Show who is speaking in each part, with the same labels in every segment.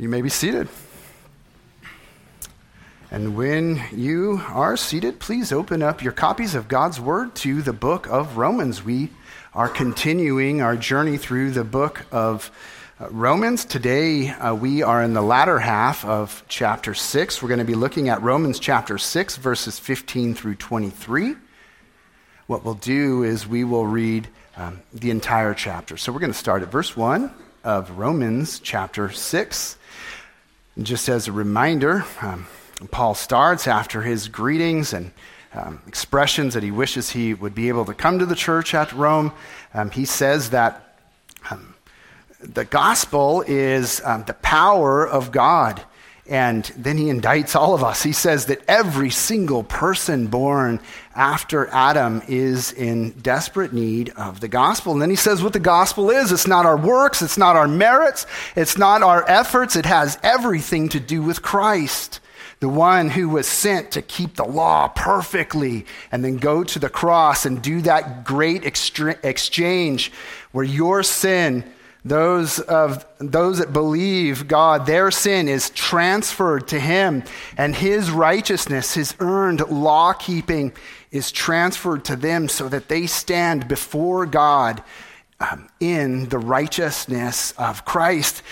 Speaker 1: You may be seated. And when you are seated, please open up your copies of God's Word to the book of Romans. We are continuing our journey through the book of uh, Romans. Today, uh, we are in the latter half of chapter 6. We're going to be looking at Romans chapter 6, verses 15 through 23. What we'll do is we will read um, the entire chapter. So we're going to start at verse 1 of Romans chapter 6. And just as a reminder, um, Paul starts after his greetings and um, expressions that he wishes he would be able to come to the church at Rome. Um, he says that um, the gospel is um, the power of God. And then he indicts all of us. He says that every single person born after Adam is in desperate need of the gospel. And then he says what the gospel is it's not our works, it's not our merits, it's not our efforts, it has everything to do with Christ. The one who was sent to keep the law perfectly and then go to the cross and do that great exchange where your sin those of those that believe God, their sin is transferred to him, and his righteousness, his earned law keeping, is transferred to them so that they stand before God um, in the righteousness of Christ.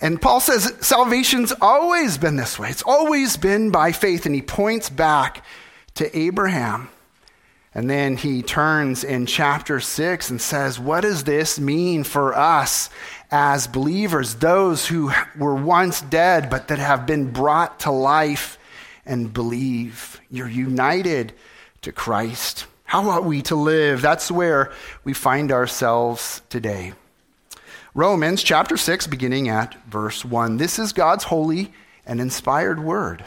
Speaker 1: And Paul says salvation's always been this way. It's always been by faith. And he points back to Abraham and then he turns in chapter 6 and says, What does this mean for us as believers, those who were once dead but that have been brought to life and believe? You're united to Christ. How ought we to live? That's where we find ourselves today. Romans chapter 6, beginning at verse 1. This is God's holy and inspired word.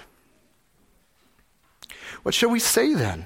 Speaker 1: What shall we say then?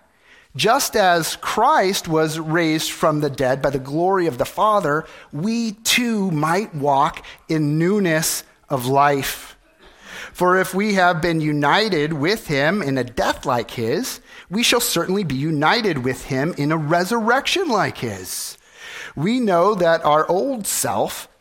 Speaker 1: just as Christ was raised from the dead by the glory of the Father, we too might walk in newness of life. For if we have been united with him in a death like his, we shall certainly be united with him in a resurrection like his. We know that our old self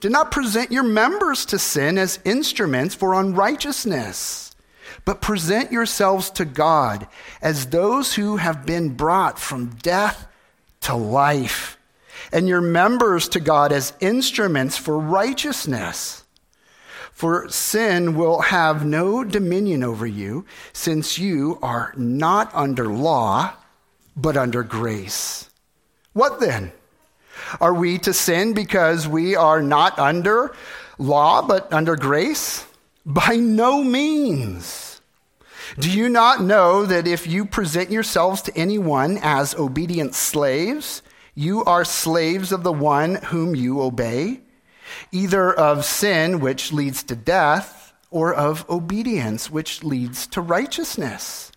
Speaker 1: Do not present your members to sin as instruments for unrighteousness, but present yourselves to God as those who have been brought from death to life, and your members to God as instruments for righteousness. For sin will have no dominion over you, since you are not under law, but under grace. What then? Are we to sin because we are not under law but under grace? By no means. Do you not know that if you present yourselves to anyone as obedient slaves, you are slaves of the one whom you obey, either of sin, which leads to death, or of obedience, which leads to righteousness?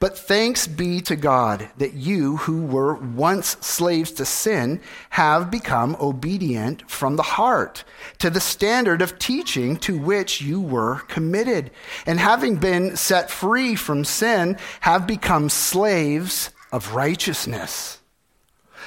Speaker 1: But thanks be to God that you, who were once slaves to sin, have become obedient from the heart to the standard of teaching to which you were committed. And having been set free from sin, have become slaves of righteousness.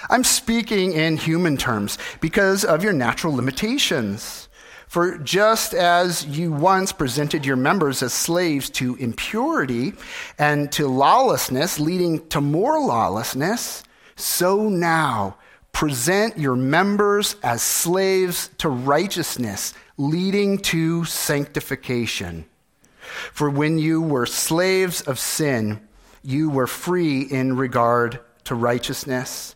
Speaker 1: I'm speaking in human terms because of your natural limitations. For just as you once presented your members as slaves to impurity and to lawlessness, leading to more lawlessness, so now present your members as slaves to righteousness, leading to sanctification. For when you were slaves of sin, you were free in regard to righteousness.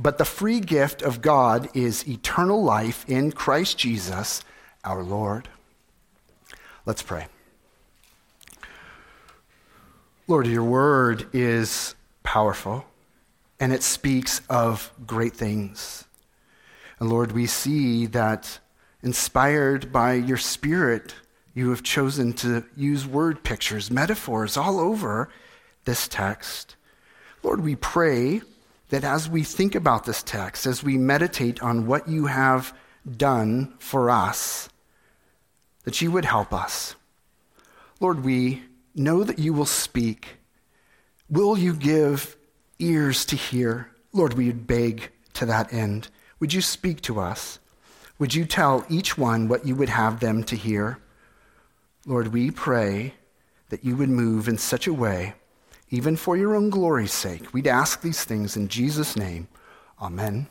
Speaker 1: but the free gift of God is eternal life in Christ Jesus our Lord. Let's pray. Lord, your word is powerful and it speaks of great things. And Lord, we see that inspired by your spirit, you have chosen to use word pictures, metaphors all over this text. Lord, we pray that as we think about this text, as we meditate on what you have done for us, that you would help us. Lord, we know that you will speak. Will you give ears to hear? Lord, we beg to that end. Would you speak to us? Would you tell each one what you would have them to hear? Lord, we pray that you would move in such a way even for your own glory's sake. We'd ask these things in Jesus' name. Amen.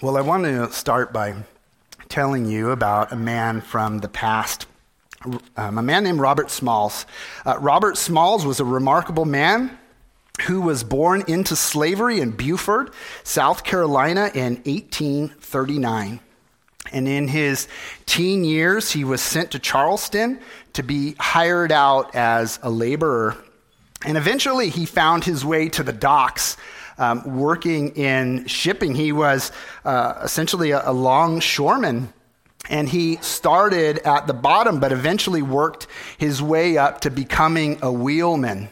Speaker 1: Well, I want to start by telling you about a man from the past, um, a man named Robert Smalls. Uh, Robert Smalls was a remarkable man who was born into slavery in Beaufort, South Carolina in 1839. And in his teen years, he was sent to Charleston to be hired out as a laborer. And eventually, he found his way to the docks. Um, working in shipping, he was uh, essentially a, a longshoreman and he started at the bottom, but eventually worked his way up to becoming a wheelman.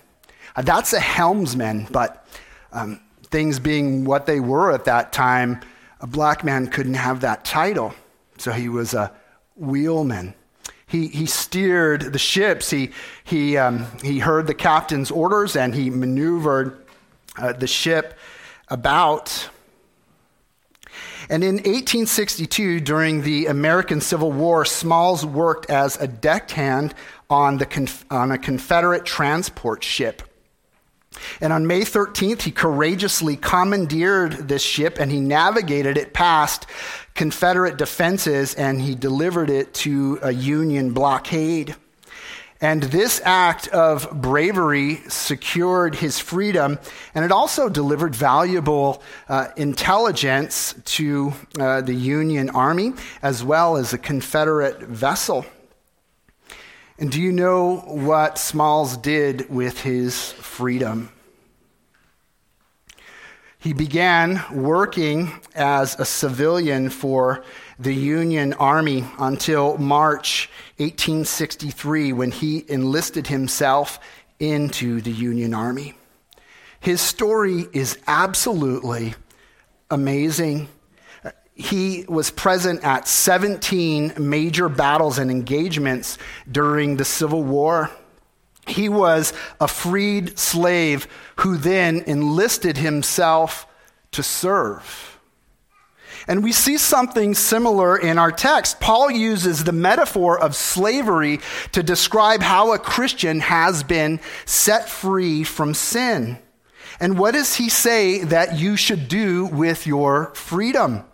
Speaker 1: Uh, that's a helmsman, but um, things being what they were at that time, a black man couldn't have that title. So he was a wheelman. He, he steered the ships. He, he, um, he heard the captain's orders and he maneuvered uh, the ship about. And in 1862, during the American Civil War, Smalls worked as a deckhand on, the, on a Confederate transport ship. And on May 13th, he courageously commandeered this ship and he navigated it past Confederate defenses and he delivered it to a Union blockade. And this act of bravery secured his freedom, and it also delivered valuable uh, intelligence to uh, the Union Army as well as a Confederate vessel. And do you know what Smalls did with his freedom? He began working as a civilian for the Union Army until March 1863 when he enlisted himself into the Union Army. His story is absolutely amazing he was present at 17 major battles and engagements during the Civil War. He was a freed slave who then enlisted himself to serve. And we see something similar in our text. Paul uses the metaphor of slavery to describe how a Christian has been set free from sin. And what does he say that you should do with your freedom?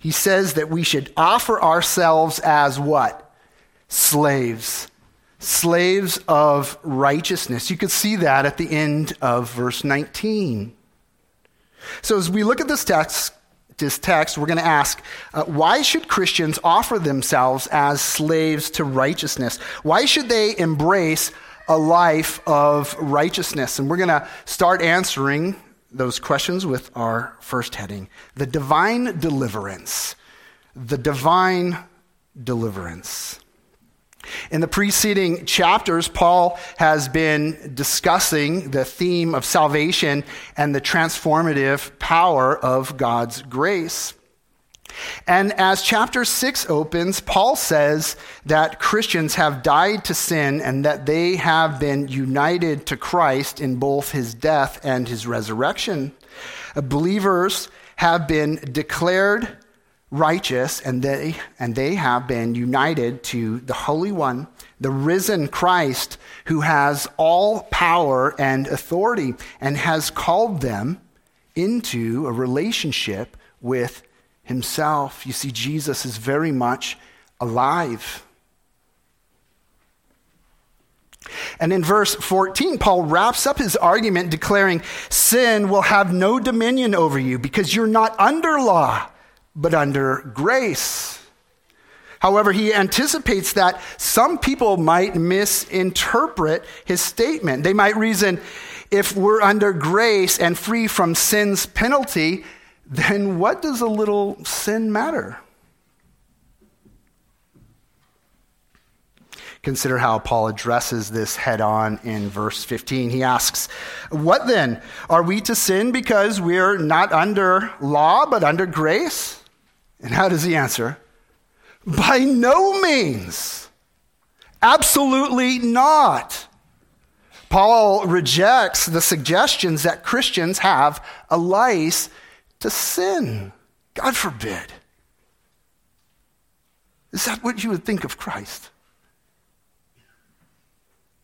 Speaker 1: he says that we should offer ourselves as what? Slaves. Slaves of righteousness. You could see that at the end of verse 19. So as we look at this text, this text, we're going to ask uh, why should Christians offer themselves as slaves to righteousness? Why should they embrace a life of righteousness? And we're going to start answering those questions with our first heading the divine deliverance. The divine deliverance. In the preceding chapters, Paul has been discussing the theme of salvation and the transformative power of God's grace. And as chapter 6 opens, Paul says that Christians have died to sin and that they have been united to Christ in both his death and his resurrection. Believers have been declared righteous and they, and they have been united to the Holy One, the risen Christ who has all power and authority and has called them into a relationship with himself. You see, Jesus is very much alive. And in verse 14, Paul wraps up his argument declaring, Sin will have no dominion over you because you're not under law, but under grace. However, he anticipates that some people might misinterpret his statement. They might reason, if we're under grace and free from sin's penalty, then what does a little sin matter? Consider how Paul addresses this head on in verse 15. He asks, What then? Are we to sin because we're not under law but under grace? And how does he answer? By no means. Absolutely not. Paul rejects the suggestions that Christians have a license to sin. God forbid. Is that what you would think of Christ?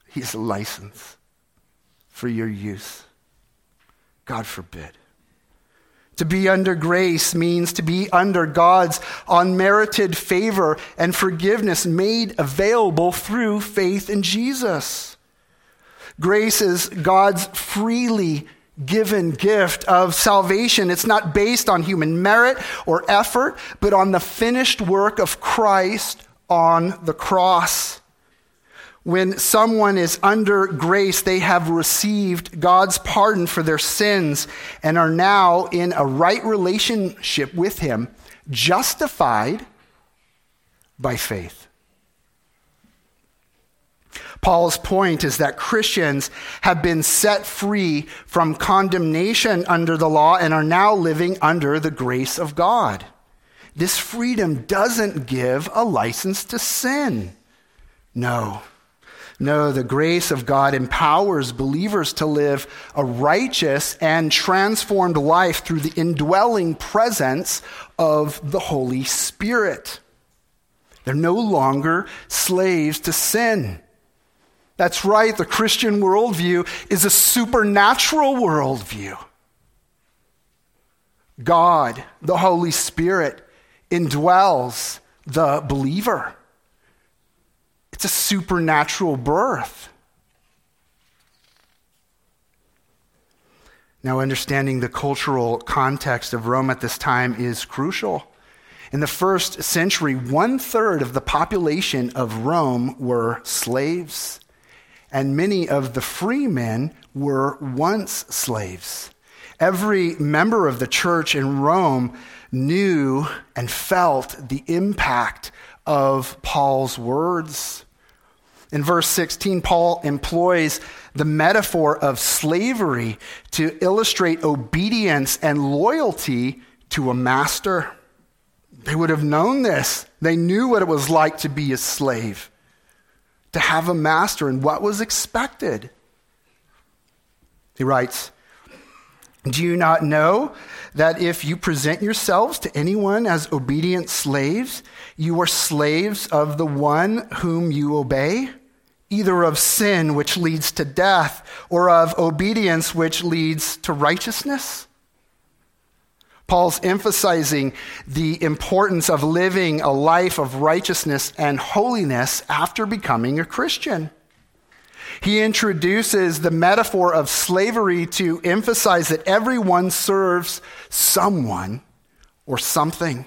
Speaker 1: He's a license for your use. God forbid. To be under grace means to be under God's unmerited favor and forgiveness made available through faith in Jesus. Grace is God's freely given gift of salvation. It's not based on human merit or effort, but on the finished work of Christ on the cross. When someone is under grace, they have received God's pardon for their sins and are now in a right relationship with Him, justified by faith. Paul's point is that Christians have been set free from condemnation under the law and are now living under the grace of God. This freedom doesn't give a license to sin. No. No, the grace of God empowers believers to live a righteous and transformed life through the indwelling presence of the Holy Spirit. They're no longer slaves to sin. That's right, the Christian worldview is a supernatural worldview. God, the Holy Spirit, indwells the believer. It's a supernatural birth. Now, understanding the cultural context of Rome at this time is crucial. In the first century, one third of the population of Rome were slaves and many of the free men were once slaves. Every member of the church in Rome knew and felt the impact of Paul's words. In verse 16, Paul employs the metaphor of slavery to illustrate obedience and loyalty to a master. They would have known this. They knew what it was like to be a slave to have a master and what was expected. He writes, Do you not know that if you present yourselves to anyone as obedient slaves, you are slaves of the one whom you obey? Either of sin, which leads to death, or of obedience, which leads to righteousness? Paul's emphasizing the importance of living a life of righteousness and holiness after becoming a Christian. He introduces the metaphor of slavery to emphasize that everyone serves someone or something.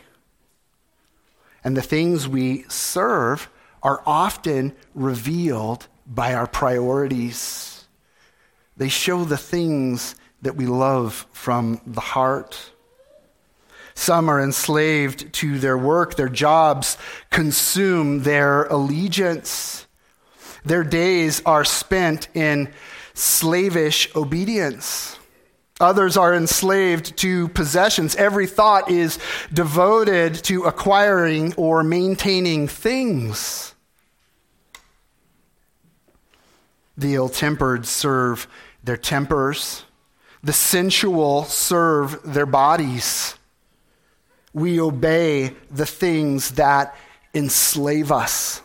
Speaker 1: And the things we serve are often revealed by our priorities. They show the things that we love from the heart. Some are enslaved to their work, their jobs consume their allegiance. Their days are spent in slavish obedience. Others are enslaved to possessions. Every thought is devoted to acquiring or maintaining things. The ill tempered serve their tempers, the sensual serve their bodies. We obey the things that enslave us.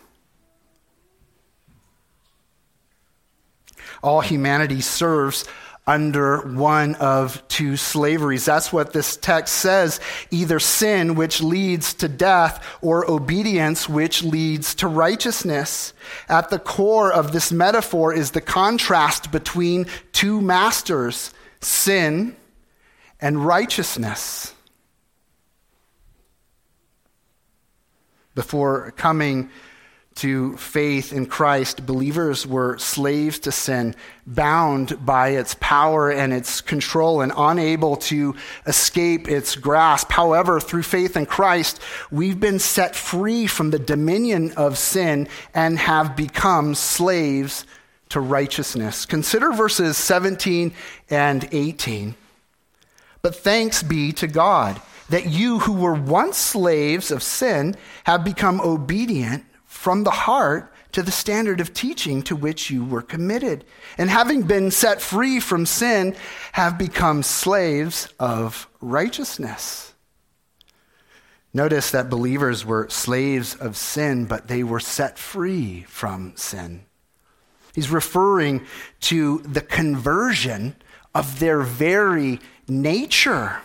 Speaker 1: All humanity serves under one of two slaveries. That's what this text says either sin, which leads to death, or obedience, which leads to righteousness. At the core of this metaphor is the contrast between two masters sin and righteousness. Before coming to faith in Christ, believers were slaves to sin, bound by its power and its control, and unable to escape its grasp. However, through faith in Christ, we've been set free from the dominion of sin and have become slaves to righteousness. Consider verses 17 and 18. But thanks be to God that you who were once slaves of sin have become obedient from the heart to the standard of teaching to which you were committed. And having been set free from sin, have become slaves of righteousness. Notice that believers were slaves of sin, but they were set free from sin. He's referring to the conversion of their very nature.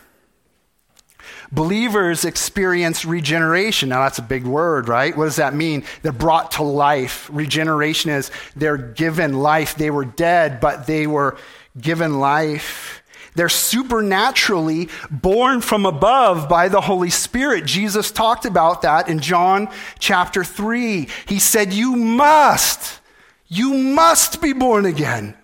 Speaker 1: Believers experience regeneration. Now, that's a big word, right? What does that mean? They're brought to life. Regeneration is they're given life. They were dead, but they were given life. They're supernaturally born from above by the Holy Spirit. Jesus talked about that in John chapter 3. He said, You must, you must be born again.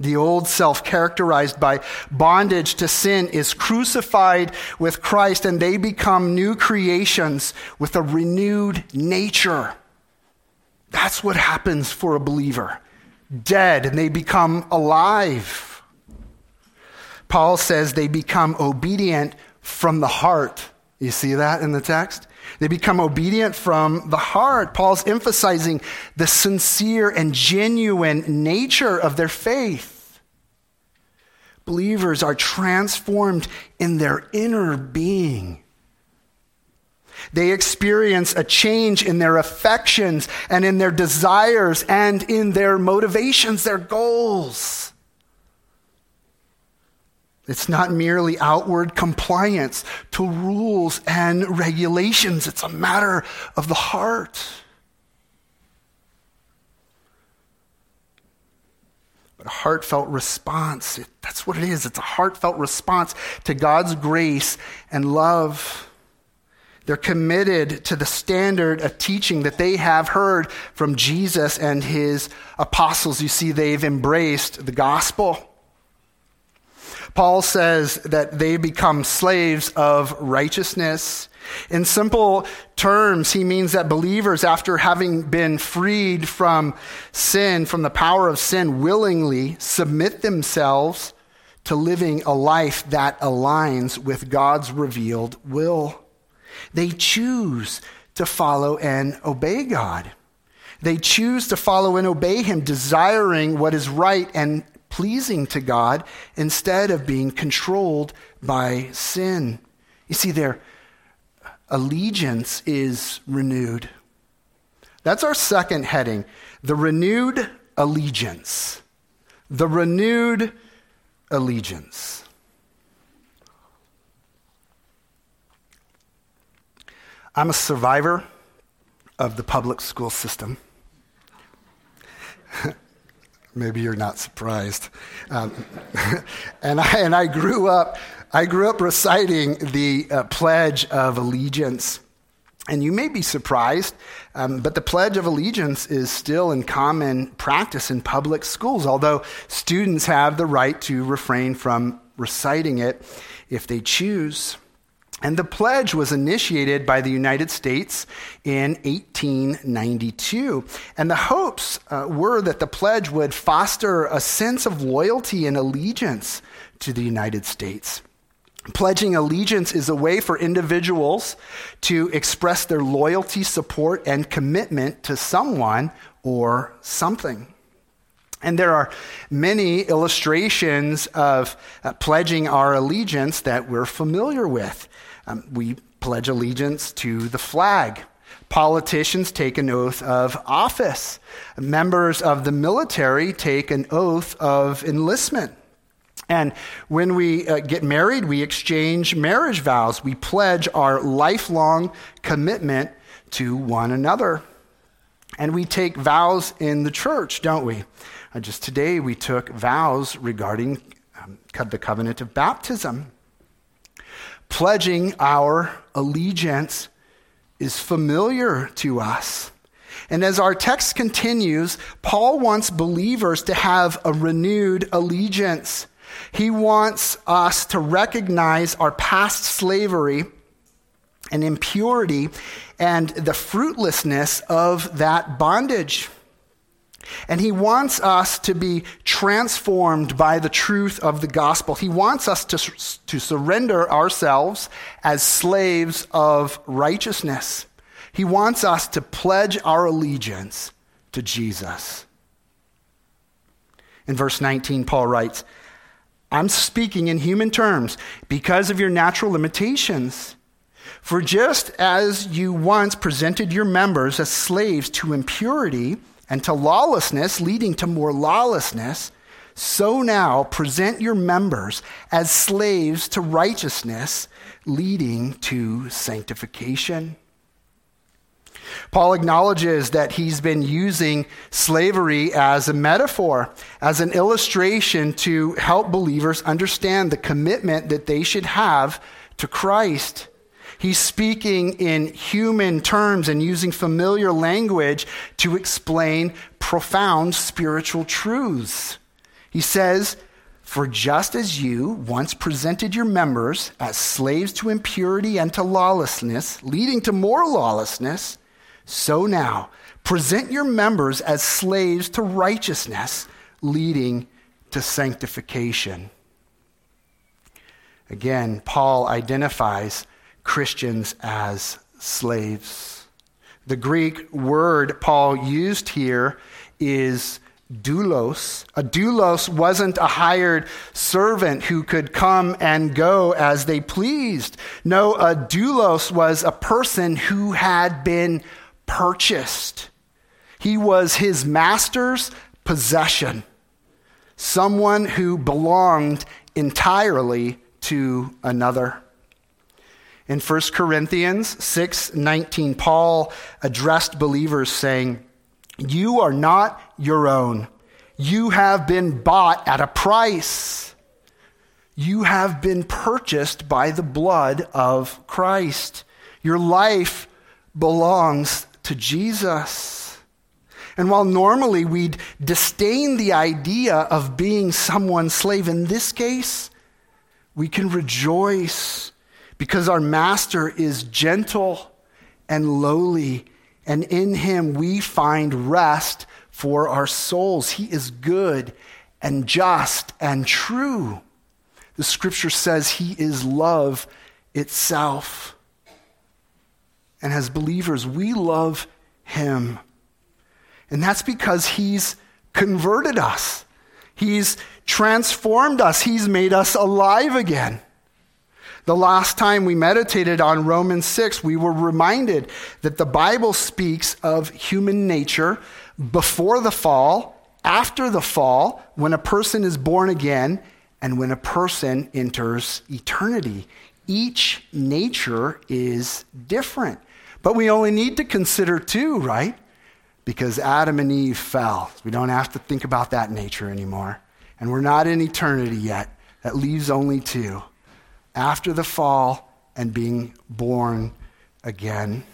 Speaker 1: The old self, characterized by bondage to sin, is crucified with Christ, and they become new creations with a renewed nature. That's what happens for a believer. Dead, and they become alive. Paul says they become obedient from the heart. You see that in the text? They become obedient from the heart. Paul's emphasizing the sincere and genuine nature of their faith. Believers are transformed in their inner being. They experience a change in their affections and in their desires and in their motivations, their goals. It's not merely outward compliance to rules and regulations, it's a matter of the heart. But a heartfelt response. It, that's what it is. It's a heartfelt response to God's grace and love. They're committed to the standard of teaching that they have heard from Jesus and his apostles. You see, they've embraced the gospel. Paul says that they become slaves of righteousness. In simple terms, he means that believers, after having been freed from sin, from the power of sin, willingly submit themselves to living a life that aligns with God's revealed will. They choose to follow and obey God. They choose to follow and obey Him, desiring what is right and pleasing to God instead of being controlled by sin. You see, they're allegiance is renewed. That's our second heading the renewed allegiance. The renewed allegiance. I'm a survivor of the public school system. Maybe you're not surprised. Um, and, I, and I grew up I grew up reciting the uh, Pledge of Allegiance. And you may be surprised, um, but the Pledge of Allegiance is still in common practice in public schools, although students have the right to refrain from reciting it if they choose. And the pledge was initiated by the United States in 1892. And the hopes uh, were that the pledge would foster a sense of loyalty and allegiance to the United States. Pledging allegiance is a way for individuals to express their loyalty, support, and commitment to someone or something. And there are many illustrations of uh, pledging our allegiance that we're familiar with. Um, we pledge allegiance to the flag. Politicians take an oath of office. Members of the military take an oath of enlistment. And when we uh, get married, we exchange marriage vows. We pledge our lifelong commitment to one another. And we take vows in the church, don't we? Uh, just today, we took vows regarding um, the covenant of baptism. Pledging our allegiance is familiar to us. And as our text continues, Paul wants believers to have a renewed allegiance. He wants us to recognize our past slavery and impurity and the fruitlessness of that bondage. And he wants us to be transformed by the truth of the gospel. He wants us to, to surrender ourselves as slaves of righteousness. He wants us to pledge our allegiance to Jesus. In verse 19, Paul writes, I'm speaking in human terms because of your natural limitations. For just as you once presented your members as slaves to impurity and to lawlessness, leading to more lawlessness, so now present your members as slaves to righteousness, leading to sanctification. Paul acknowledges that he's been using slavery as a metaphor, as an illustration to help believers understand the commitment that they should have to Christ. He's speaking in human terms and using familiar language to explain profound spiritual truths. He says, For just as you once presented your members as slaves to impurity and to lawlessness, leading to more lawlessness, so now, present your members as slaves to righteousness, leading to sanctification. Again, Paul identifies Christians as slaves. The Greek word Paul used here is doulos. A doulos wasn't a hired servant who could come and go as they pleased. No, a doulos was a person who had been purchased. He was his master's possession, someone who belonged entirely to another. In 1 Corinthians 6:19 Paul addressed believers saying, "You are not your own. You have been bought at a price. You have been purchased by the blood of Christ. Your life belongs to Jesus. And while normally we'd disdain the idea of being someone's slave, in this case, we can rejoice because our master is gentle and lowly, and in him we find rest for our souls. He is good and just and true. The scripture says he is love itself. And as believers, we love him. And that's because he's converted us, he's transformed us, he's made us alive again. The last time we meditated on Romans 6, we were reminded that the Bible speaks of human nature before the fall, after the fall, when a person is born again, and when a person enters eternity. Each nature is different. But we only need to consider two, right? Because Adam and Eve fell. We don't have to think about that nature anymore. And we're not in eternity yet. That leaves only two after the fall and being born again.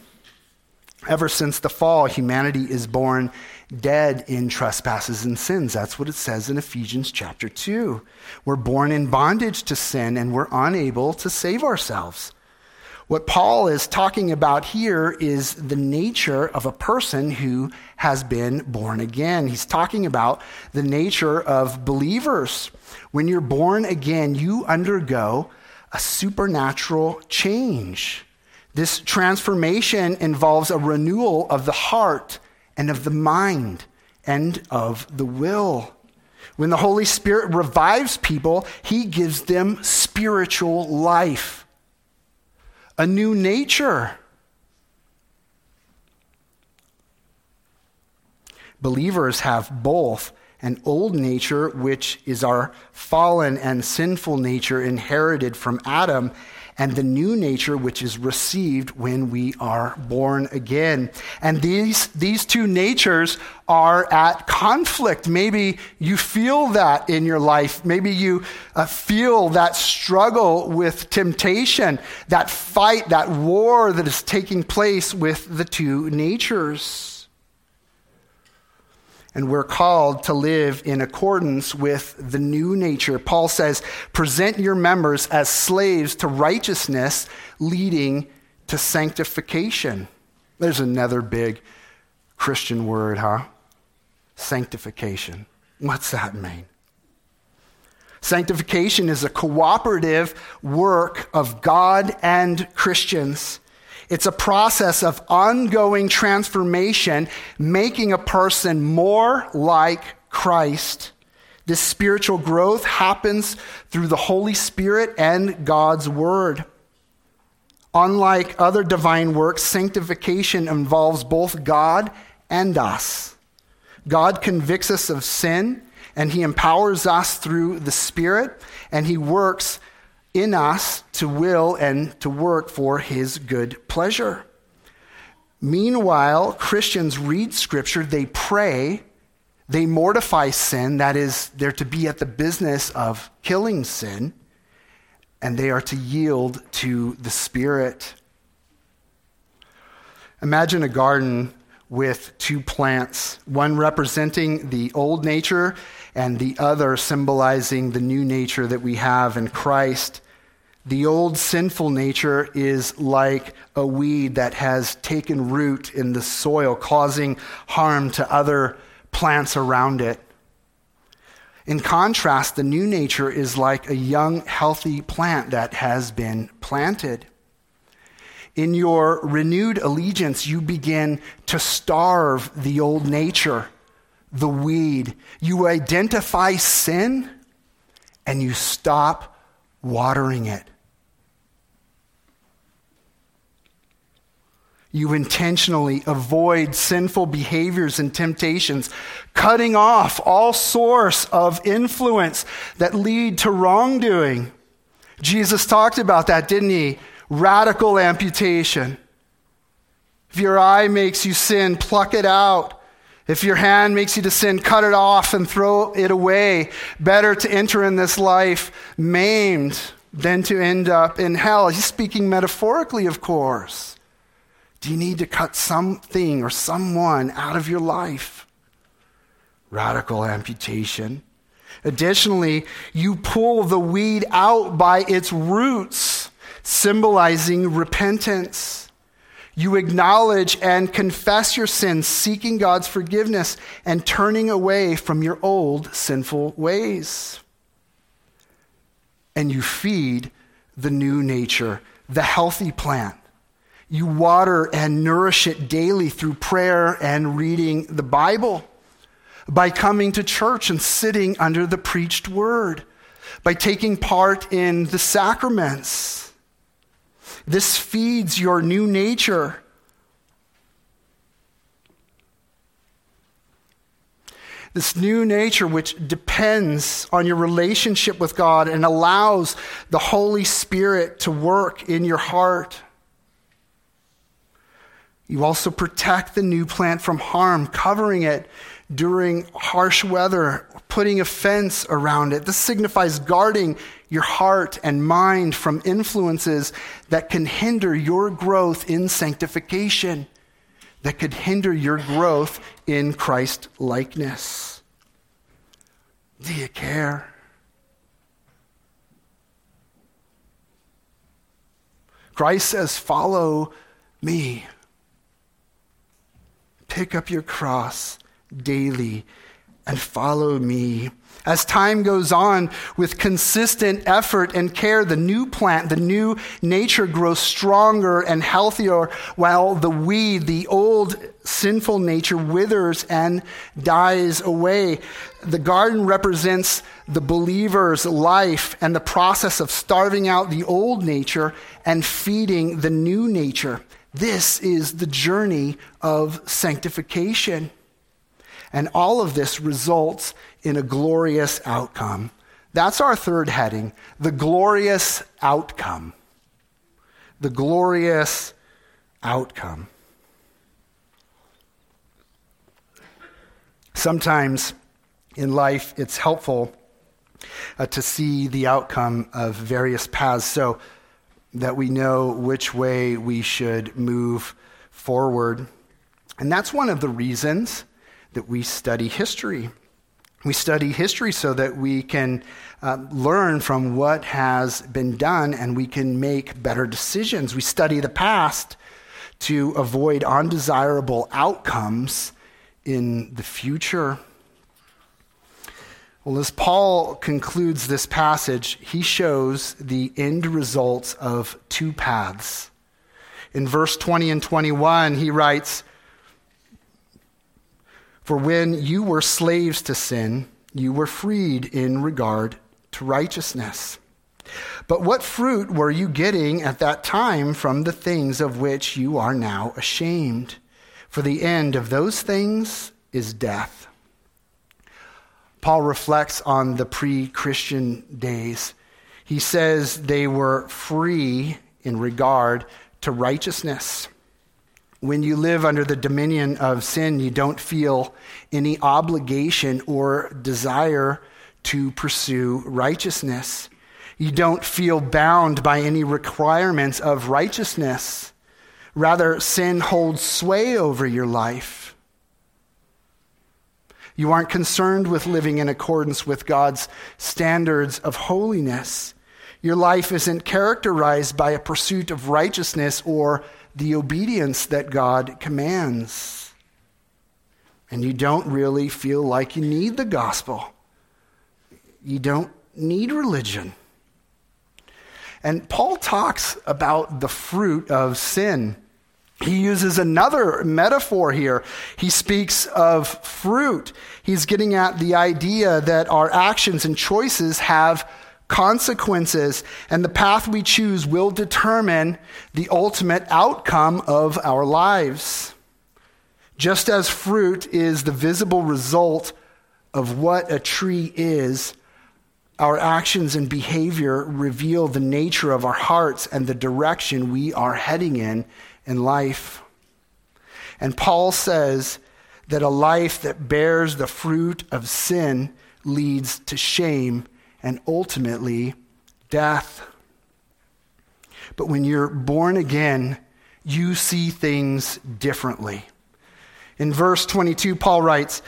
Speaker 1: Ever since the fall, humanity is born dead in trespasses and sins. That's what it says in Ephesians chapter 2. We're born in bondage to sin and we're unable to save ourselves. What Paul is talking about here is the nature of a person who has been born again. He's talking about the nature of believers. When you're born again, you undergo a supernatural change. This transformation involves a renewal of the heart and of the mind and of the will. When the Holy Spirit revives people, he gives them spiritual life, a new nature. Believers have both an old nature, which is our fallen and sinful nature inherited from Adam, and the new nature which is received when we are born again. And these, these two natures are at conflict. Maybe you feel that in your life. Maybe you uh, feel that struggle with temptation, that fight, that war that is taking place with the two natures and we're called to live in accordance with the new nature. Paul says, present your members as slaves to righteousness, leading to sanctification. There's another big Christian word, huh? Sanctification. What's that mean? Sanctification is a cooperative work of God and Christians. It's a process of ongoing transformation, making a person more like Christ. This spiritual growth happens through the Holy Spirit and God's Word. Unlike other divine works, sanctification involves both God and us. God convicts us of sin, and He empowers us through the Spirit, and He works in us to will and to work for his good pleasure. Meanwhile, Christians read scripture, they pray, they mortify sin, that is, they're to be at the business of killing sin, and they are to yield to the Spirit. Imagine a garden with two plants, one representing the old nature and the other symbolizing the new nature that we have in Christ. The old sinful nature is like a weed that has taken root in the soil, causing harm to other plants around it. In contrast, the new nature is like a young, healthy plant that has been planted. In your renewed allegiance, you begin to starve the old nature, the weed. You identify sin and you stop watering it. You intentionally avoid sinful behaviors and temptations, cutting off all source of influence that lead to wrongdoing. Jesus talked about that, didn't he? Radical amputation. If your eye makes you sin, pluck it out. If your hand makes you to sin, cut it off and throw it away. Better to enter in this life maimed than to end up in hell. He's speaking metaphorically, of course. Do you need to cut something or someone out of your life? Radical amputation. Additionally, you pull the weed out by its roots, symbolizing repentance. You acknowledge and confess your sins, seeking God's forgiveness and turning away from your old sinful ways. And you feed the new nature, the healthy plant. You water and nourish it daily through prayer and reading the Bible, by coming to church and sitting under the preached word, by taking part in the sacraments this feeds your new nature. This new nature, which depends on your relationship with God and allows the Holy Spirit to work in your heart. You also protect the new plant from harm, covering it during harsh weather, putting a fence around it. This signifies guarding your heart and mind from influences that can hinder your growth in sanctification. that could hinder your growth in Christ likeness. Do you care? Christ says, Follow me. Pick up your cross daily and follow me. As time goes on, with consistent effort and care, the new plant, the new nature grows stronger and healthier, while the weed, the old sinful nature, withers and dies away. The garden represents the believer's life and the process of starving out the old nature and feeding the new nature. This is the journey of sanctification. And all of this results in a glorious outcome. That's our third heading the glorious outcome. The glorious outcome. Sometimes in life, it's helpful uh, to see the outcome of various paths so that we know which way we should move forward. And that's one of the reasons that we study history. We study history so that we can uh, learn from what has been done and we can make better decisions. We study the past to avoid undesirable outcomes in the future. Well, as Paul concludes this passage, he shows the end results of two paths. In verse 20 and 21, he writes, for when you were slaves to sin, you were freed in regard to righteousness. But what fruit were you getting at that time from the things of which you are now ashamed? For the end of those things is death. Paul reflects on the pre Christian days. He says they were free in regard to righteousness. When you live under the dominion of sin, you don't feel any obligation or desire to pursue righteousness. You don't feel bound by any requirements of righteousness. Rather, sin holds sway over your life. You aren't concerned with living in accordance with God's standards of holiness. Your life isn't characterized by a pursuit of righteousness or the obedience that God commands. And you don't really feel like you need the gospel. You don't need religion. And Paul talks about the fruit of sin. He uses another metaphor here. He speaks of fruit. He's getting at the idea that our actions and choices have consequences, and the path we choose will determine the ultimate outcome of our lives. Just as fruit is the visible result of what a tree is, our actions and behavior reveal the nature of our hearts and the direction we are heading in in life. And Paul says that a life that bears the fruit of sin leads to shame and ultimately death. But when you're born again, you see things differently. In verse 22, Paul writes,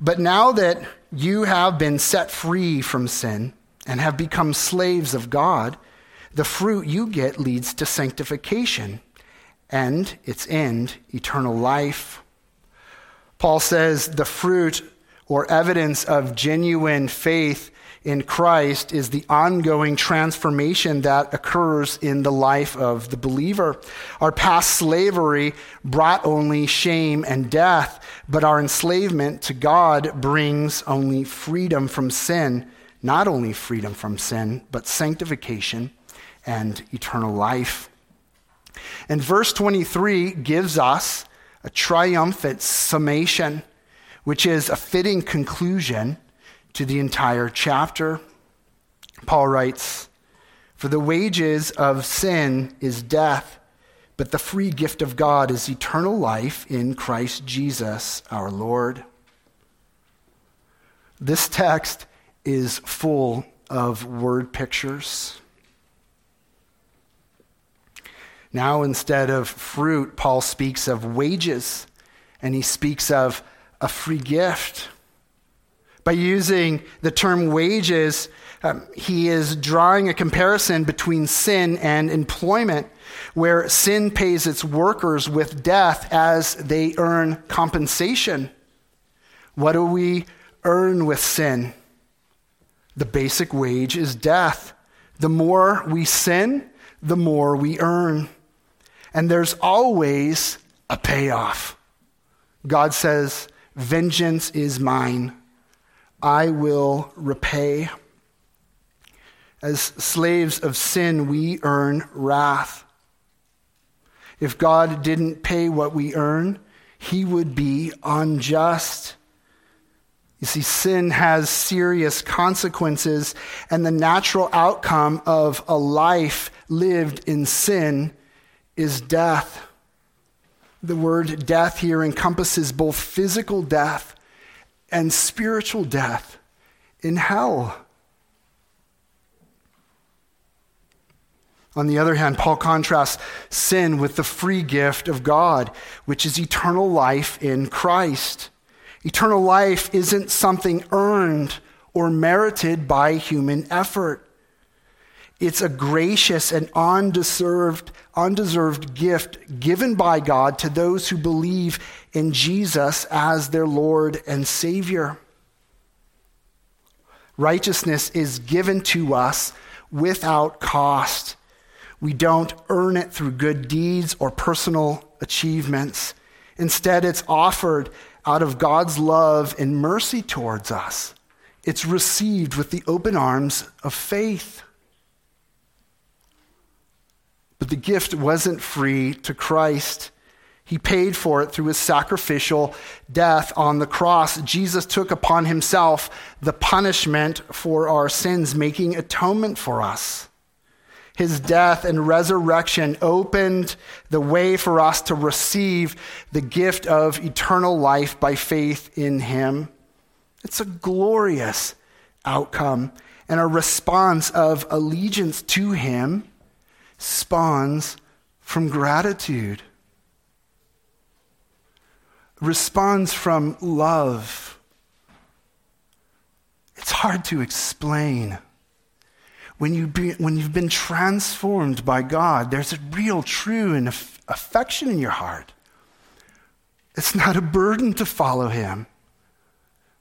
Speaker 1: But now that you have been set free from sin and have become slaves of God, the fruit you get leads to sanctification and its end, eternal life. Paul says the fruit or evidence of genuine faith in Christ is the ongoing transformation that occurs in the life of the believer. Our past slavery brought only shame and death, but our enslavement to God brings only freedom from sin. Not only freedom from sin, but sanctification and eternal life. And verse 23 gives us a triumphant summation, which is a fitting conclusion to the entire chapter. Paul writes, For the wages of sin is death, but the free gift of God is eternal life in Christ Jesus our Lord. This text is full of word pictures. Now, instead of fruit, Paul speaks of wages. and he speaks of a free gift. By using the term wages, um, he is drawing a comparison between sin and employment, where sin pays its workers with death as they earn compensation. What do we earn with sin? The basic wage is death. The more we sin, the more we earn. And there's always a payoff. God says, Vengeance is mine. I will repay. As slaves of sin, we earn wrath. If God didn't pay what we earn, he would be unjust. You see, sin has serious consequences, and the natural outcome of a life lived in sin is death. The word death here encompasses both physical death and spiritual death in hell. On the other hand, Paul contrasts sin with the free gift of God, which is eternal life in Christ. Eternal life isn't something earned or merited by human effort. It's a gracious and undeserved, undeserved gift given by God to those who believe in Jesus as their Lord and Savior. Righteousness is given to us without cost. We don't earn it through good deeds or personal achievements. Instead, it's offered out of God's love and mercy towards us. It's received with the open arms of faith. But the gift wasn't free to Christ. He paid for it through his sacrificial death on the cross. Jesus took upon himself the punishment for our sins, making atonement for us. His death and resurrection opened the way for us to receive the gift of eternal life by faith in him. It's a glorious outcome and a response of allegiance to him spawns from gratitude, responds from love. It's hard to explain. When, you be, when you've been transformed by God, there's a real, true, and affection in your heart. It's not a burden to follow Him.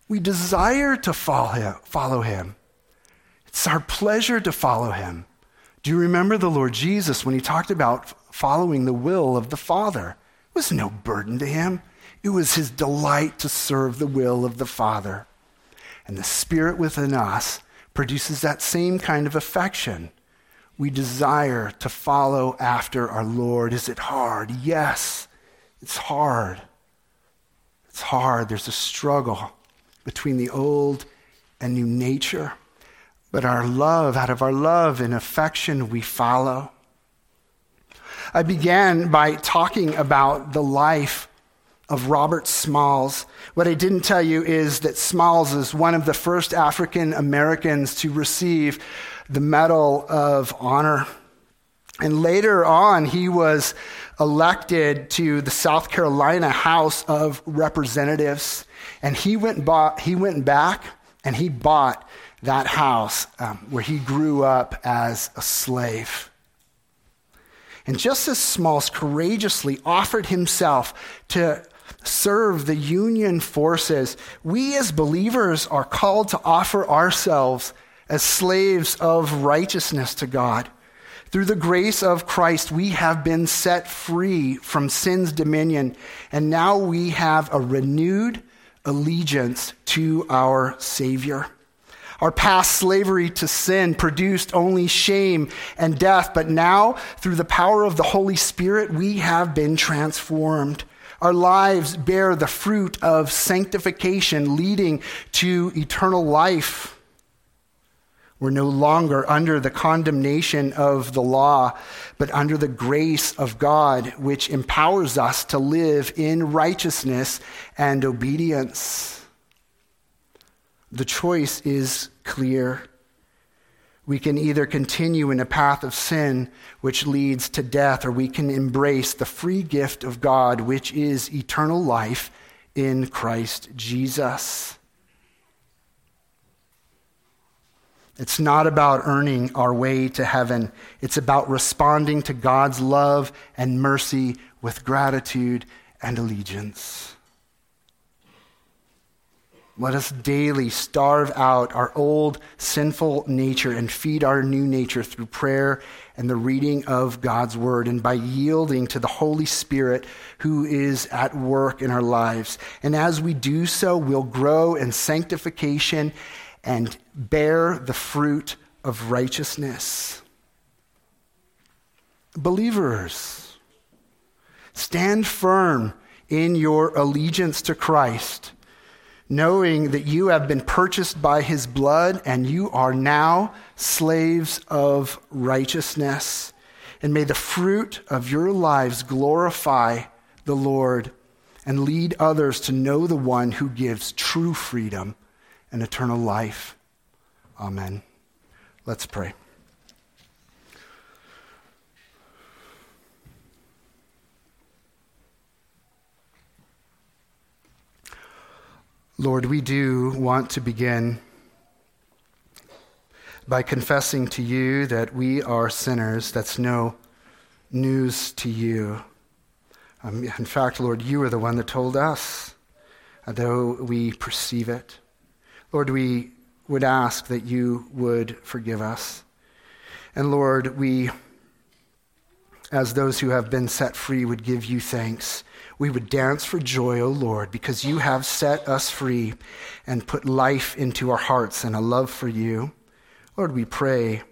Speaker 1: We desire to follow him, follow him. It's our pleasure to follow Him. Do you remember the Lord Jesus when he talked about following the will of the Father? It was no burden to him. It was his delight to serve the will of the Father. And the Spirit within us produces that same kind of affection. We desire to follow after our Lord. Is it hard? Yes, it's hard. It's hard. There's a struggle between the old and new nature. But our love, out of our love and affection, we follow. I began by talking about the life of Robert Smalls. What I didn't tell you is that Smalls is one of the first African Americans to receive the Medal of Honor. And later on, he was elected to the South Carolina House of Representatives. And he went, bought, he went back and he bought that house um, where he grew up as a slave. And just as Smalls courageously offered himself to serve the Union forces, we as believers are called to offer ourselves as slaves of righteousness to God. Through the grace of Christ, we have been set free from sin's dominion, and now we have a renewed allegiance to our Savior. Our past slavery to sin produced only shame and death, but now, through the power of the Holy Spirit, we have been transformed. Our lives bear the fruit of sanctification, leading to eternal life. We're no longer under the condemnation of the law, but under the grace of God, which empowers us to live in righteousness and obedience. The choice is clear. We can either continue in a path of sin, which leads to death, or we can embrace the free gift of God, which is eternal life in Christ Jesus. It's not about earning our way to heaven. It's about responding to God's love and mercy with gratitude and allegiance. Let us daily starve out our old sinful nature and feed our new nature through prayer and the reading of God's word and by yielding to the Holy Spirit who is at work in our lives. And as we do so, we'll grow in sanctification and bear the fruit of righteousness. Believers, stand firm in your allegiance to Christ knowing that you have been purchased by his blood and you are now slaves of righteousness. And may the fruit of your lives glorify the Lord and lead others to know the one who gives true freedom and eternal life. Amen. Let's pray. Lord, we do want to begin by confessing to you that we are sinners. That's no news to you. Um, in fact, Lord, you are the one that told us, though we perceive it. Lord, we would ask that you would forgive us. And Lord, we, as those who have been set free, would give you thanks we would dance for joy, O Lord, because you have set us free and put life into our hearts and a love for you. Lord, we pray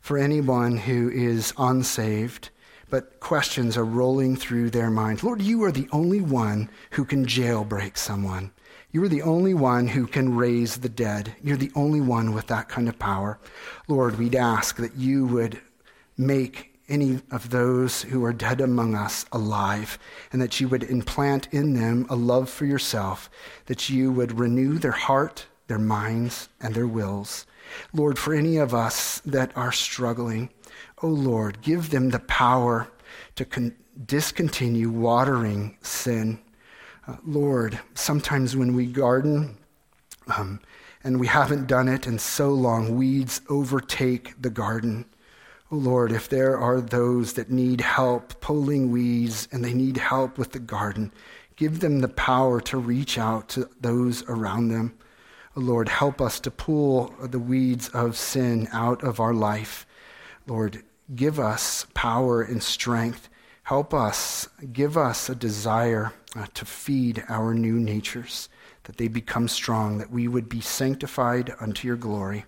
Speaker 1: for anyone who is unsaved, but questions are rolling through their minds. Lord, you are the only one who can jailbreak someone. You are the only one who can raise the dead. You're the only one with that kind of power. Lord, we'd ask that you would make any of those who are dead among us alive, and that you would implant in them a love for yourself, that you would renew their heart, their minds, and their wills. Lord, for any of us that are struggling, oh Lord, give them the power to con- discontinue watering sin. Uh, Lord, sometimes when we garden, um, and we haven't done it in so long, weeds overtake the garden. Oh Lord, if there are those that need help pulling weeds and they need help with the garden, give them the power to reach out to those around them. Oh Lord, help us to pull the weeds of sin out of our life. Lord, give us power and strength. Help us, give us a desire uh, to feed our new natures, that they become strong, that we would be sanctified unto your glory.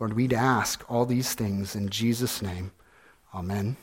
Speaker 1: Lord, we'd ask all these things in Jesus' name. Amen.